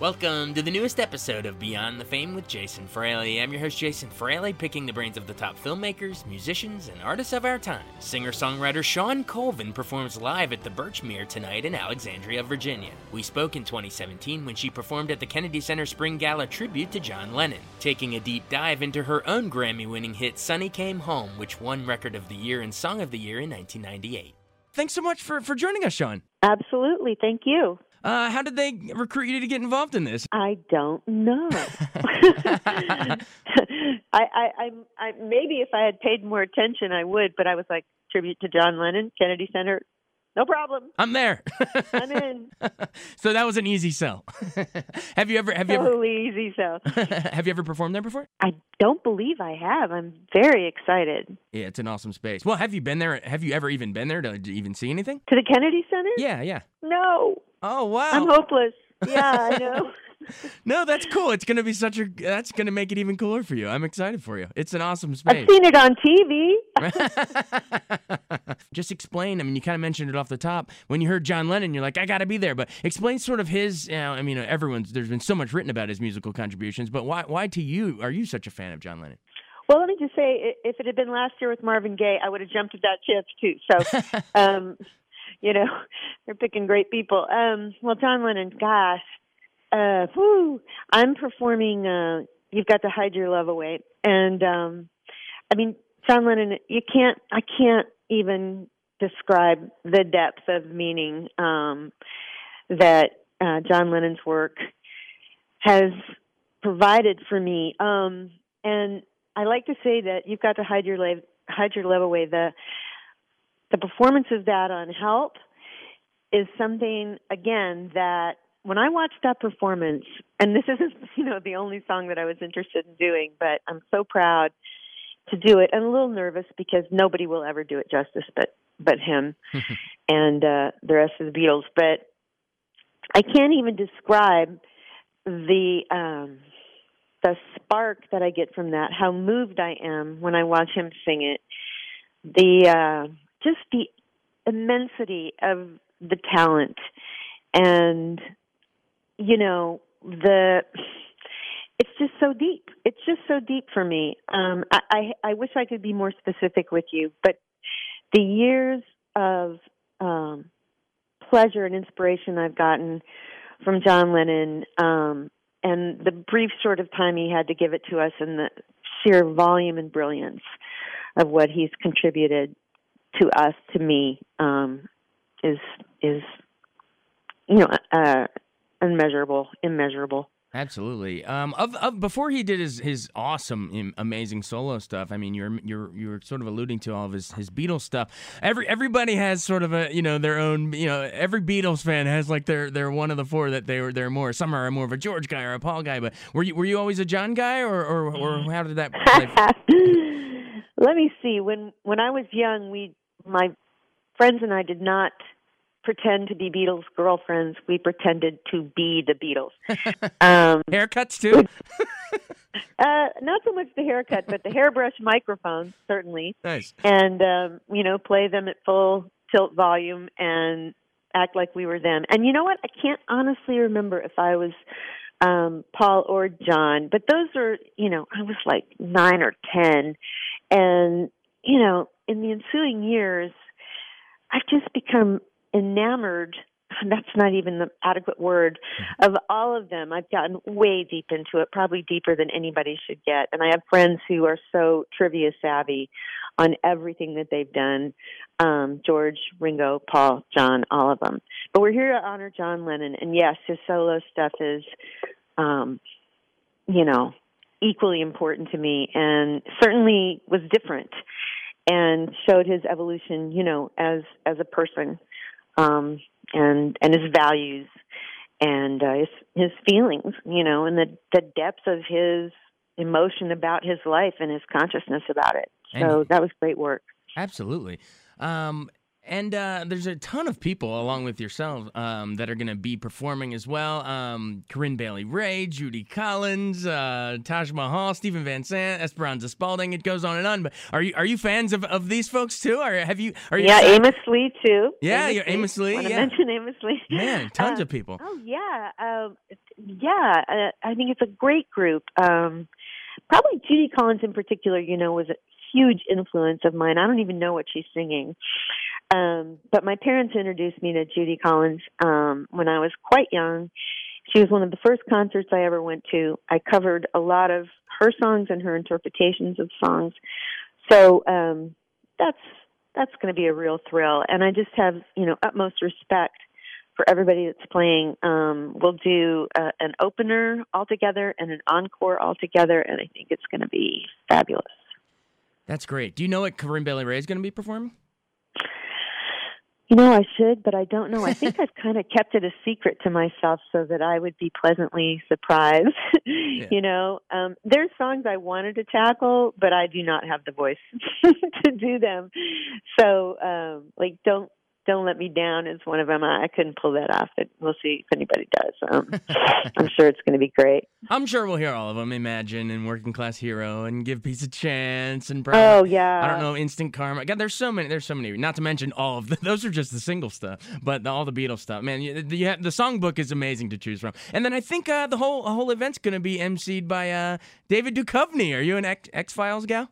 Welcome to the newest episode of Beyond the Fame with Jason Fraley. I'm your host, Jason Fraley, picking the brains of the top filmmakers, musicians, and artists of our time. Singer songwriter Shawn Colvin performs live at the Birchmere tonight in Alexandria, Virginia. We spoke in 2017 when she performed at the Kennedy Center Spring Gala tribute to John Lennon, taking a deep dive into her own Grammy winning hit Sunny Came Home, which won Record of the Year and Song of the Year in 1998. Thanks so much for, for joining us, Shawn. Absolutely. Thank you. Uh, how did they recruit you to get involved in this? I don't know. I, I, I, I, maybe if I had paid more attention, I would. But I was like, tribute to John Lennon, Kennedy Center. No problem. I'm there. I'm in. so that was an easy sell. have you ever? Have totally you ever? easy sell. have you ever performed there before? I don't believe I have. I'm very excited. Yeah, it's an awesome space. Well, have you been there? Have you ever even been there to, to even see anything? To the Kennedy Center? Yeah, yeah. No. Oh wow. I'm hopeless. Yeah, I know. No, that's cool. It's gonna be such a. That's gonna make it even cooler for you. I'm excited for you. It's an awesome space. I've seen it on TV. Just explain. I mean, you kind of mentioned it off the top. When you heard John Lennon, you're like, I got to be there. But explain sort of his. You know, I mean, everyone's. There's been so much written about his musical contributions, but why? Why to you? Are you such a fan of John Lennon? Well, let me just say, if it had been last year with Marvin Gaye, I would have jumped at that chance too. So, um, you know, they're picking great people. Um, well, John Lennon, gosh, uh, whew, I'm performing. Uh, You've got to hide your love away, and um, I mean, John Lennon. You can't. I can't even describe the depth of meaning um, that uh, John Lennon's work has provided for me. Um, and I like to say that you've got to hide your love, hide your love away. The the performance of that on Help is something again that when I watched that performance, and this isn't you know the only song that I was interested in doing, but I'm so proud to do it. I'm a little nervous because nobody will ever do it justice, but but him and uh, the rest of the Beatles. But I can't even describe the um, the spark that I get from that. How moved I am when I watch him sing it. The uh, just the immensity of the talent and you know the it's just so deep. It's just so deep for me. Um I, I i wish i could be more specific with you but the years of um pleasure and inspiration i've gotten from john lennon um and the brief sort of time he had to give it to us and the sheer volume and brilliance of what he's contributed to us to me um is is you know uh unmeasurable immeasurable Absolutely. Um, of, of before he did his his awesome, amazing solo stuff. I mean, you're you're you're sort of alluding to all of his his Beatles stuff. Every everybody has sort of a you know their own you know every Beatles fan has like their their one of the four that they were they're more. Some are more of a George guy or a Paul guy. But were you were you always a John guy or or, or how did that? Let me see. When when I was young, we my friends and I did not pretend to be Beatles girlfriends. We pretended to be the Beatles. Um, Haircuts too. uh, not so much the haircut, but the hairbrush microphones certainly. Nice. And um, you know, play them at full tilt volume and act like we were them. And you know what? I can't honestly remember if I was um Paul or John, but those are, you know, I was like 9 or 10 and you know, in the ensuing years I've just become enamored that's not even the adequate word of all of them. I've gotten way deep into it, probably deeper than anybody should get. And I have friends who are so trivia savvy on everything that they've done. Um, George, Ringo, Paul, John, all of them. But we're here to honor John Lennon. And yes, his solo stuff is, um, you know, equally important to me and certainly was different and showed his evolution, you know, as as a person, um, and and his values and uh, his his feelings, you know, and the the depth of his emotion about his life and his consciousness about it. So and that was great work. Absolutely. Um, and uh, there's a ton of people, along with yourself, um, that are going to be performing as well. Um, Corinne Bailey Rae, Judy Collins, uh, Taj Mahal, Steven Van Zandt, Esperanza Spalding. It goes on and on. But are you are you fans of, of these folks too? Or have you? Are you yeah, Amos Lee too. Yeah, Amos you're Amos Lee. Want to yeah. mention Amos Lee? Man, tons uh, of people. Oh yeah, um, yeah. Uh, I think it's a great group. Um, probably Judy Collins in particular. You know, was a huge influence of mine. I don't even know what she's singing. Um, but my parents introduced me to Judy Collins um, when I was quite young. She was one of the first concerts I ever went to. I covered a lot of her songs and her interpretations of songs. So um, that's that's going to be a real thrill, and I just have you know utmost respect for everybody that's playing. Um, we'll do uh, an opener all together and an encore all together, and I think it's going to be fabulous. That's great. Do you know what Corinne Bailey Rae is going to be performing? You know, I should, but I don't know. I think I've kind of kept it a secret to myself so that I would be pleasantly surprised. yeah. You know, um, there's songs I wanted to tackle, but I do not have the voice to do them. So, um, like, don't don't Let Me Down is one of them. I, couldn't pull that off. But we'll see if anybody does. Um, I'm sure it's going to be great. I'm sure we'll hear all of them. Imagine and Working Class Hero and Give Peace a Chance and oh yeah. I don't know Instant Karma. God, there's so many. There's so many. Not to mention all of the, those are just the single stuff, but the, all the Beatles stuff. Man, you, you have, the songbook is amazing to choose from. And then I think uh, the whole whole event's going to be emceed by uh, David Duchovny. Are you an X Files gal?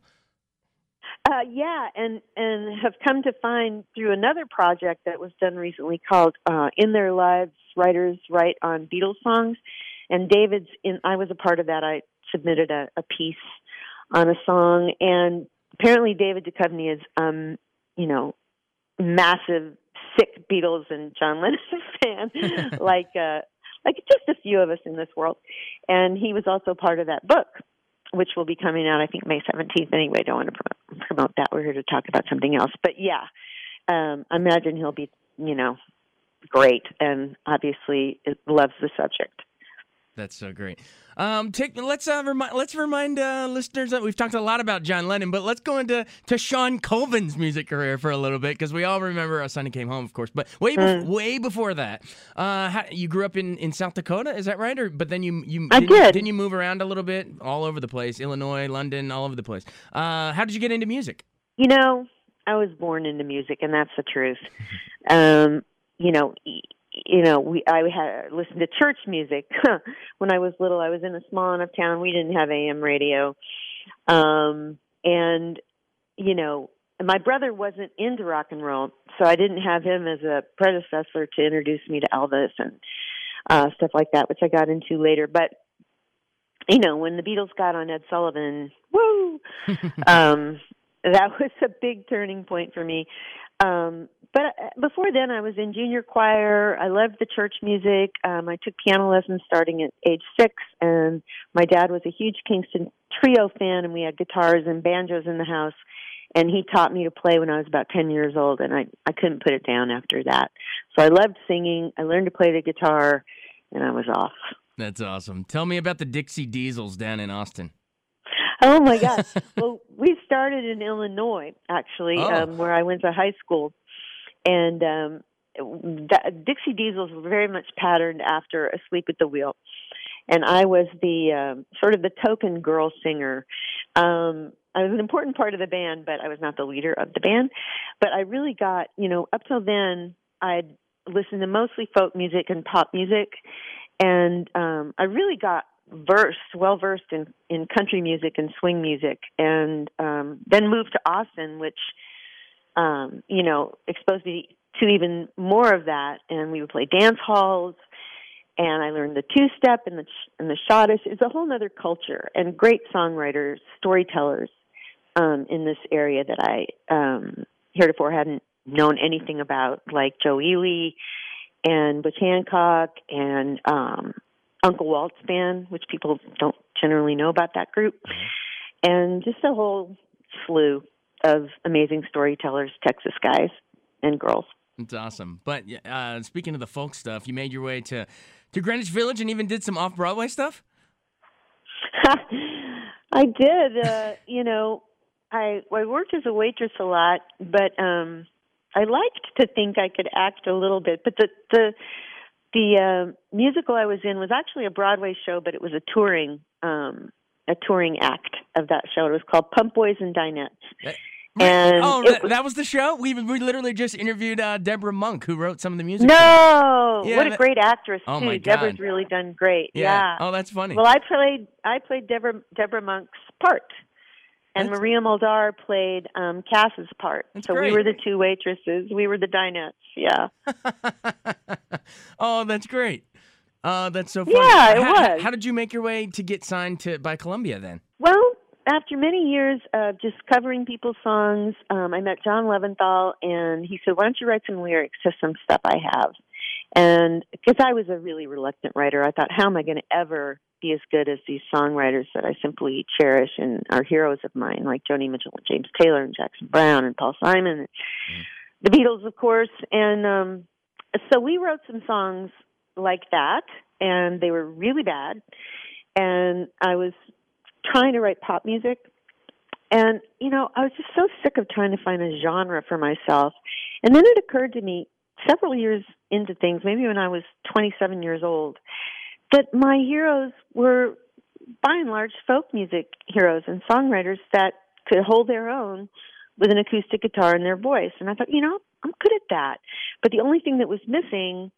Uh, yeah, and and have come to find through another project that was done recently called uh, "In Their Lives." Writers write on Beatles songs, and David's in. I was a part of that. I submitted a, a piece on a song, and apparently David Duchovny is, um, you know, massive sick Beatles and John Lennon fan, like uh, like just a few of us in this world, and he was also part of that book which will be coming out, I think, May 17th. Anyway, don't want to promote, that. We're here to talk about something else. But yeah, um, imagine he'll be, you know, great and obviously loves the subject. That's so great. Um, take let's uh, remind let's remind uh, listeners that we've talked a lot about John Lennon, but let's go into to Shawn Colvin's music career for a little bit because we all remember "A Sunny Came Home," of course. But way mm. way before that, uh, how, you grew up in, in South Dakota, is that right? Or but then you you I did, did. Didn't you move around a little bit, all over the place, Illinois, London, all over the place? Uh, how did you get into music? You know, I was born into music, and that's the truth. um, you know you know, we I had listened to church music when I was little. I was in a small enough town. We didn't have AM radio, um, and you know, my brother wasn't into rock and roll, so I didn't have him as a predecessor to introduce me to Elvis and uh, stuff like that, which I got into later. But you know, when the Beatles got on Ed Sullivan, woo, um, that was a big turning point for me. Um, but uh, before then, I was in junior choir. I loved the church music. Um, I took piano lessons starting at age six, and my dad was a huge Kingston Trio fan, and we had guitars and banjos in the house. And he taught me to play when I was about ten years old, and I I couldn't put it down after that. So I loved singing. I learned to play the guitar, and I was off. That's awesome. Tell me about the Dixie Diesels down in Austin. Oh my gosh! well, we started in Illinois, actually, oh. um, where I went to high school and um, that, Dixie Diesels were very much patterned after Asleep at the Wheel, and I was the um, sort of the token girl singer. Um, I was an important part of the band, but I was not the leader of the band. But I really got, you know, up till then, I'd listened to mostly folk music and pop music, and um, I really got versed, well versed in in country music and swing music, and um, then moved to Austin, which um, you know, exposed me to even more of that, and we would play dance halls. And I learned the two step and the and the schottische. It's a whole other culture and great songwriters, storytellers um, in this area that I um, heretofore hadn't known anything about, like Joe Ely and Butch Hancock and um, Uncle Walt's band, which people don't generally know about that group, and just a whole slew of amazing storytellers, Texas guys and girls. It's awesome. But uh, speaking of the folk stuff, you made your way to, to Greenwich Village and even did some off Broadway stuff? I did. Uh, you know, I I worked as a waitress a lot, but um I liked to think I could act a little bit. But the the the uh, musical I was in was actually a Broadway show, but it was a touring um a touring act of that show. It was called Pump Boys and Dinettes. And oh, that, was, that was the show. We we literally just interviewed uh, Debra Monk, who wrote some of the music. No, yeah, what a that, great actress oh too. My God. Debra's really done great. Yeah. yeah. Oh, that's funny. Well, I played I played Debra Debra Monk's part. And That's, Maria Muldaur played um, Cass's part. so great. we were the two waitresses. We were the dinettes. Yeah. oh, that's great. Uh, that's so funny. Yeah, it how, was. How did you make your way to get signed to by Columbia then? Well, after many years of just covering people's songs, um, I met John Leventhal, and he said, "Why don't you write some lyrics to some stuff I have?" And because I was a really reluctant writer, I thought, "How am I going to ever be as good as these songwriters that I simply cherish and are heroes of mine, like Joni Mitchell and James Taylor and Jackson Browne and Paul Simon, and mm. the Beatles, of course. And um, so we wrote some songs like that, and they were really bad. And I was trying to write pop music. And, you know, I was just so sick of trying to find a genre for myself. And then it occurred to me several years into things, maybe when I was 27 years old, that my heroes were by and large folk music heroes and songwriters that could hold their own with an acoustic guitar in their voice. And I thought, you know, I'm good at that. But the only thing that was missing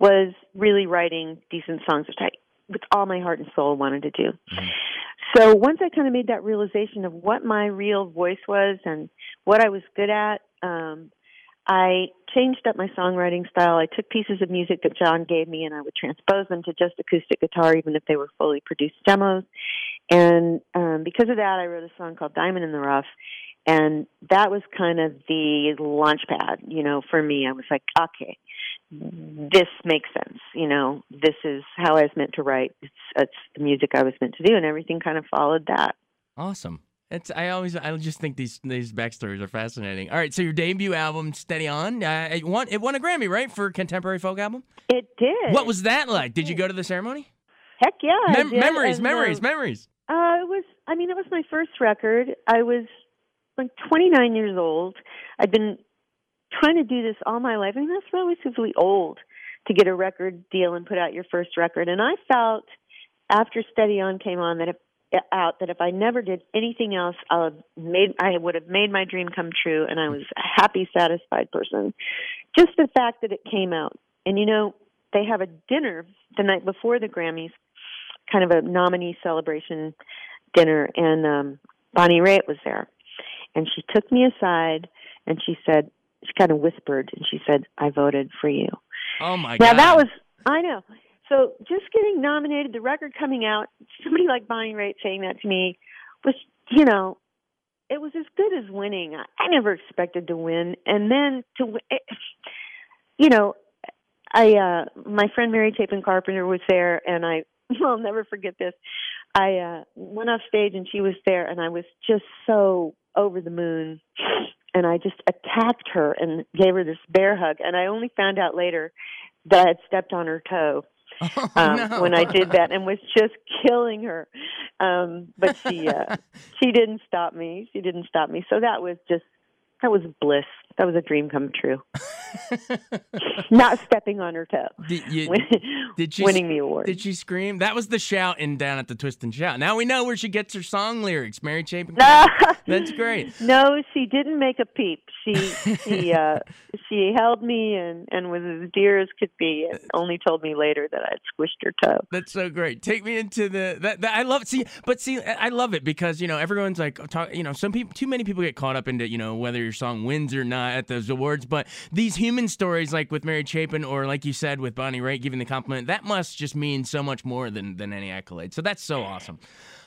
was really writing decent songs, which I, with all my heart and soul, wanted to do. Mm-hmm. So once I kind of made that realization of what my real voice was and what I was good at, um, I changed up my songwriting style. I took pieces of music that John gave me and I would transpose them to just acoustic guitar, even if they were fully produced demos. And um, because of that, I wrote a song called Diamond in the Rough. And that was kind of the launch pad, you know, for me. I was like, okay, this makes sense. You know, this is how I was meant to write. It's, it's the music I was meant to do, and everything kind of followed that. Awesome. It's I always I just think these these backstories are fascinating. All right, so your debut album, Steady On, uh, it won it won a Grammy, right, for contemporary folk album? It did. What was that like? Did you go to the ceremony? Heck yeah, Mem- memories, and, memories, uh, memories. Uh, it was. I mean, it was my first record. I was like 29 years old. I've been trying to do this all my life. I mean, that's relatively old to get a record deal and put out your first record. And I felt after Steady On came on that if out that if I never did anything else, I would made I would have made my dream come true, and I was a happy, satisfied person. Just the fact that it came out, and you know, they have a dinner the night before the Grammys, kind of a nominee celebration dinner, and um, Bonnie Raitt was there, and she took me aside and she said, she kind of whispered, and she said, "I voted for you." Oh my now, god! Now that was I know so just getting nominated, the record coming out, somebody like Bonnie Raitt saying that to me was, you know, it was as good as winning. I, never expected to win, and then to, win, you know, I uh my friend Mary Chapin Carpenter was there, and I I'll never forget this. I uh went off stage, and she was there, and I was just so over the moon, and I just attacked her and gave her this bear hug, and I only found out later that I had stepped on her toe oh, um, no. when I did that and was just killing her. Um, but she uh, she didn't stop me. She didn't stop me. So that was just that was bliss. That was a dream come true. Not stepping on her toe. Did, you, did she winning the award? Did she scream? That was the shout in down at the Twist and Shout. Now we know where she gets her song lyrics. Mary Chapin. That's great. No, she didn't make a peep. She she uh, she held me and and was as dear as could be, and only told me later that I'd squished her toe. That's so great. Take me into the that, that I love. See, but see, I love it because you know everyone's like talk. You know, some people, too many people get caught up into you know whether your song wins or not at those awards. But these human stories, like with Mary Chapin, or like you said with Bonnie Raitt giving the compliment, that must just mean so much more than than any accolade. So that's so awesome.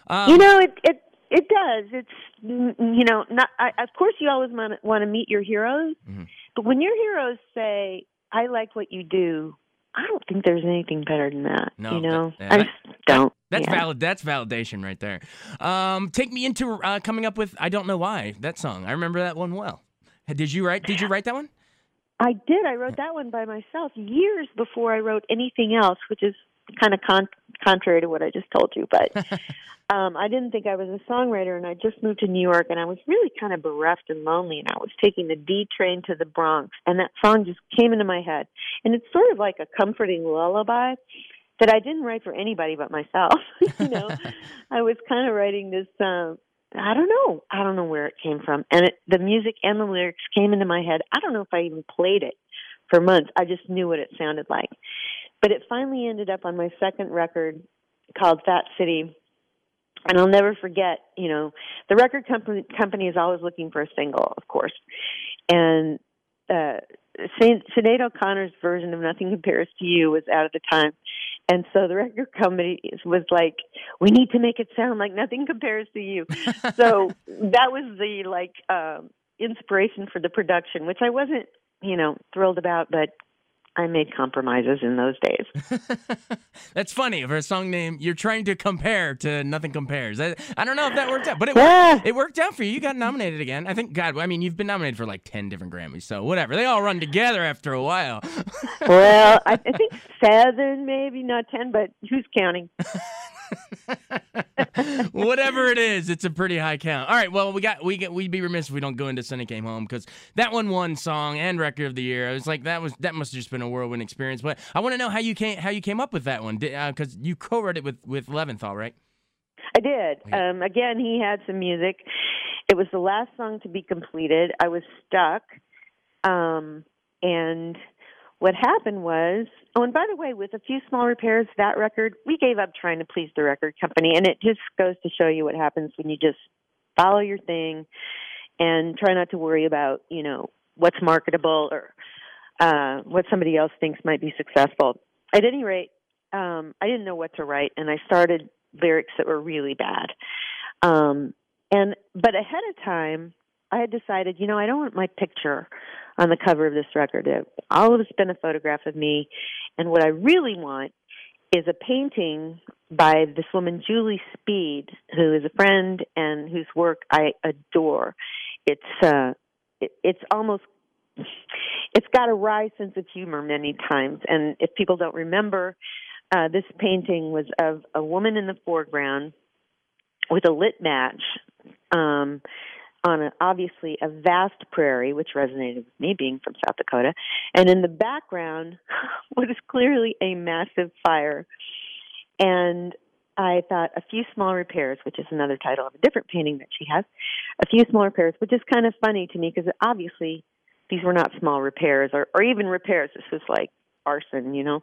Um, you know, it it it does. It's you know, not. I, of course, you always want to, meet your heroes, mm-hmm. but when your heroes say, "I like what you do," I don't think there's anything better than that. No, you know, that, I just don't. That's yeah. valid. That's validation right there. Um, take me into uh, coming up with "I Don't Know Why" that song. I remember that one well. Did you write? Did you write that one? I did. I wrote that one by myself years before I wrote anything else, which is kind of con- contrary to what I just told you. But um, I didn't think I was a songwriter, and I just moved to New York, and I was really kind of bereft and lonely, and I was taking the D train to the Bronx, and that song just came into my head, and it's sort of like a comforting lullaby that I didn't write for anybody but myself. you know, I was kind of writing this. Uh, I don't know. I don't know where it came from, and it, the music and the lyrics came into my head. I don't know if I even played it for months. I just knew what it sounded like. But it finally ended up on my second record called Fat City. And I'll never forget, you know, the record company company is always looking for a single, of course. And uh Sinead O'Connor's version of Nothing Compares to You was out at the time. And so the record company was like, we need to make it sound like nothing compares to you. so that was the like um inspiration for the production, which I wasn't, you know, thrilled about, but I made compromises in those days. That's funny for a song name. You're trying to compare to Nothing Compares. I, I don't know if that worked out, but it worked, it worked out for you. You got nominated again. I think God. I mean, you've been nominated for like ten different Grammys, so whatever. They all run together after a while. well, I, I think seven, maybe not ten, but who's counting? Whatever it is, it's a pretty high count. All right, well, we got we get we'd be remiss if we don't go into Sunny Came Home because that one won song and record of the year. I was like, that was that must have just been a whirlwind experience. But I want to know how you came how you came up with that one because uh, you co-wrote it with with Leventhal, right? I did. Um, again, he had some music. It was the last song to be completed. I was stuck, um, and what happened was, oh, and by the way, with a few small repairs, that record, we gave up trying to please the record company. And it just goes to show you what happens when you just follow your thing and try not to worry about, you know, what's marketable or uh, what somebody else thinks might be successful. At any rate, um, I didn't know what to write, and I started lyrics that were really bad. Um, and but ahead of time, I had decided, you know, I don't want my picture on the cover of this record. All It always been a photograph of me, and what I really want is a painting by this woman Julie Speed, who is a friend and whose work I adore. It's uh, it, it's almost it's got a wry sense of humor many times, and if people don't remember, uh, this painting was of a woman in the foreground with a lit match. Um, on a, obviously a vast prairie, which resonated with me being from South Dakota, and in the background what is clearly a massive fire. And I thought a few small repairs, which is another title of a different painting that she has, a few small repairs, which is kind of funny to me because obviously these were not small repairs or, or even repairs. This was like arson, you know.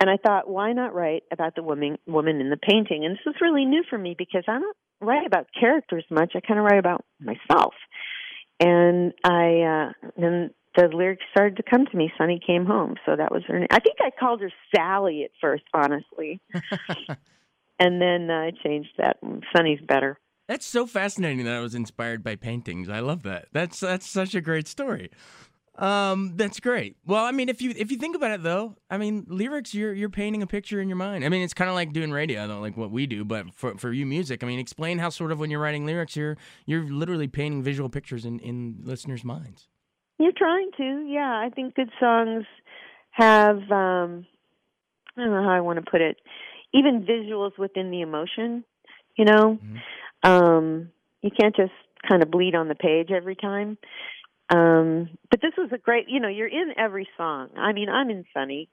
And I thought, why not write about the woman woman in the painting? And this was really new for me because I don't write about characters much. I kind of write about myself. And I uh then the lyrics started to come to me. Sunny came home, so that was her name. I think I called her Sally at first, honestly, and then uh, I changed that. Sunny's better. That's so fascinating that I was inspired by paintings. I love that. That's that's such a great story. Um, that's great. Well, I mean, if you if you think about it though, I mean, lyrics you're you're painting a picture in your mind. I mean, it's kind of like doing radio, though, like what we do, but for for you music. I mean, explain how sort of when you're writing lyrics, you're you're literally painting visual pictures in in listeners' minds. You're trying to, yeah. I think good songs have um I don't know how I want to put it, even visuals within the emotion. You know, mm-hmm. um, you can't just kind of bleed on the page every time. Um, but this was a great, you know, you're in every song. I mean, I'm in Sunny,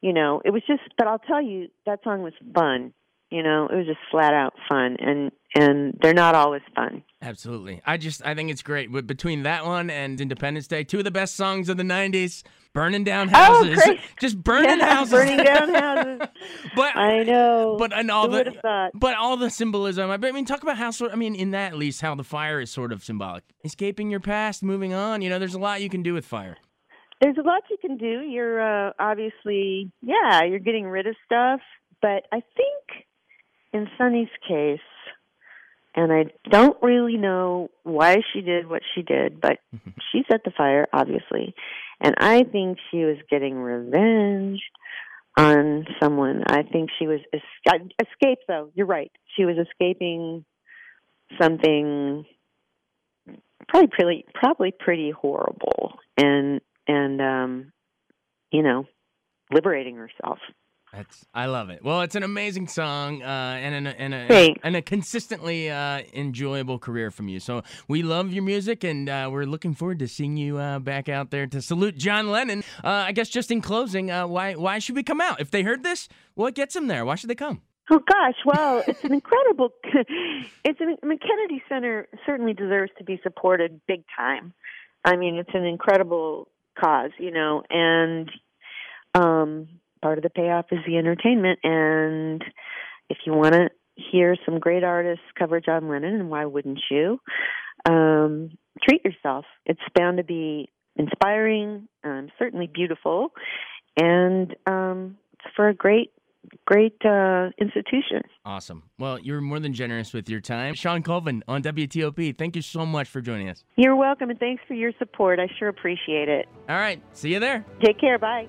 you know, it was just, but I'll tell you, that song was fun. You know, it was just flat out fun, and and they're not always fun. Absolutely, I just I think it's great. But between that one and Independence Day, two of the best songs of the '90s, burning down houses, Oh, great. just burning Yeah, houses, burning down houses. but I know. but and all Who the would have thought? but all the symbolism. I I mean, talk about how sort. I mean, in that at least, how the fire is sort of symbolic, escaping your past, moving on. You know, there's a lot you can do with fire. There's a lot you can do. You're uh, obviously, yeah, you're getting rid of stuff. But I think in Sunny's case, and I don't really know why she did what she did, but she set the fire, obviously. And I think she was getting revenge on someone. I think she was es- escape, though. You're right. She was escaping something probably pretty probably pretty horrible and and um you know liberating herself That's I love it. Well, it's an amazing song, uh, and a, and a and a consistently uh, enjoyable career from you. So we love your music, and uh, we're looking forward to seeing you uh, back out there to salute John Lennon. Uh, I guess just in closing, uh, why why should we come out? If they heard this, what gets them there? Why should they come? oh gosh well it's an incredible it's an the kennedy center certainly deserves to be supported big time i mean it's an incredible cause you know and um part of the payoff is the entertainment and if you want to hear some great artists cover john lennon and why wouldn't you um treat yourself it's bound to be inspiring um certainly beautiful and um it's for a great great uh institution Awesome. Well, you're more than generous with your time. Shawn Colvin on WTOP. Thank you so much for joining us. you're welcome and thanks for your support i sure appreciate it All right, see you there. take care bye